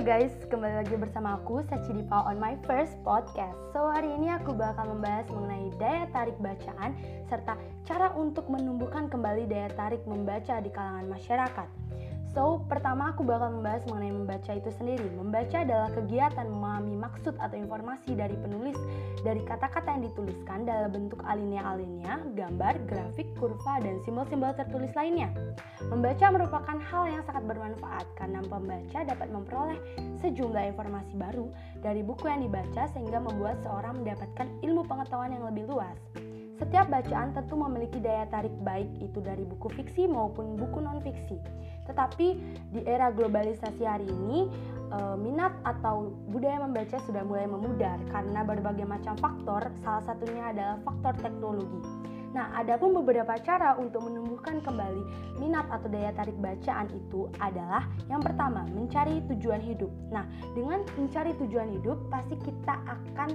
Guys, kembali lagi bersama aku Sachi Dipa on my first podcast. So hari ini aku bakal membahas mengenai daya tarik bacaan serta cara untuk menumbuhkan kembali daya tarik membaca di kalangan masyarakat. So, pertama aku bakal membahas mengenai membaca itu sendiri. Membaca adalah kegiatan memahami maksud atau informasi dari penulis dari kata-kata yang dituliskan dalam bentuk alinea-alinea, gambar, grafik, kurva, dan simbol-simbol tertulis lainnya. Membaca merupakan hal yang sangat bermanfaat karena pembaca dapat memperoleh sejumlah informasi baru dari buku yang dibaca sehingga membuat seorang mendapatkan ilmu pengetahuan yang lebih luas. Setiap bacaan tentu memiliki daya tarik baik itu dari buku fiksi maupun buku non-fiksi. Tetapi di era globalisasi hari ini, eh, minat atau budaya membaca sudah mulai memudar karena berbagai macam faktor, salah satunya adalah faktor teknologi. Nah, ada pun beberapa cara untuk menumbuhkan kembali minat atau daya tarik bacaan itu adalah yang pertama, mencari tujuan hidup. Nah, dengan mencari tujuan hidup, pasti kita akan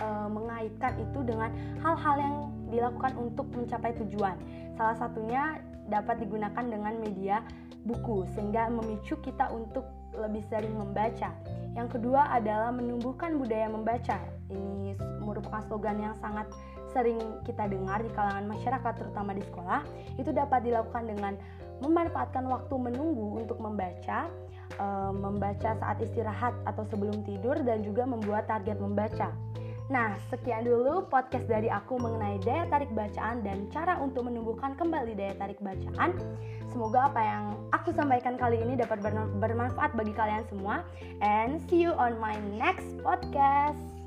e, mengaitkan itu dengan hal-hal yang dilakukan untuk mencapai tujuan. Salah satunya dapat digunakan dengan media buku sehingga memicu kita untuk lebih sering membaca. Yang kedua adalah menumbuhkan budaya membaca. Ini merupakan slogan yang sangat sering kita dengar di kalangan masyarakat terutama di sekolah. Itu dapat dilakukan dengan memanfaatkan waktu menunggu untuk membaca, e, membaca saat istirahat atau sebelum tidur dan juga membuat target membaca. Nah, sekian dulu podcast dari aku mengenai daya tarik bacaan dan cara untuk menumbuhkan kembali daya tarik bacaan. Semoga apa yang aku sampaikan kali ini dapat bermanfaat bagi kalian semua. And see you on my next podcast.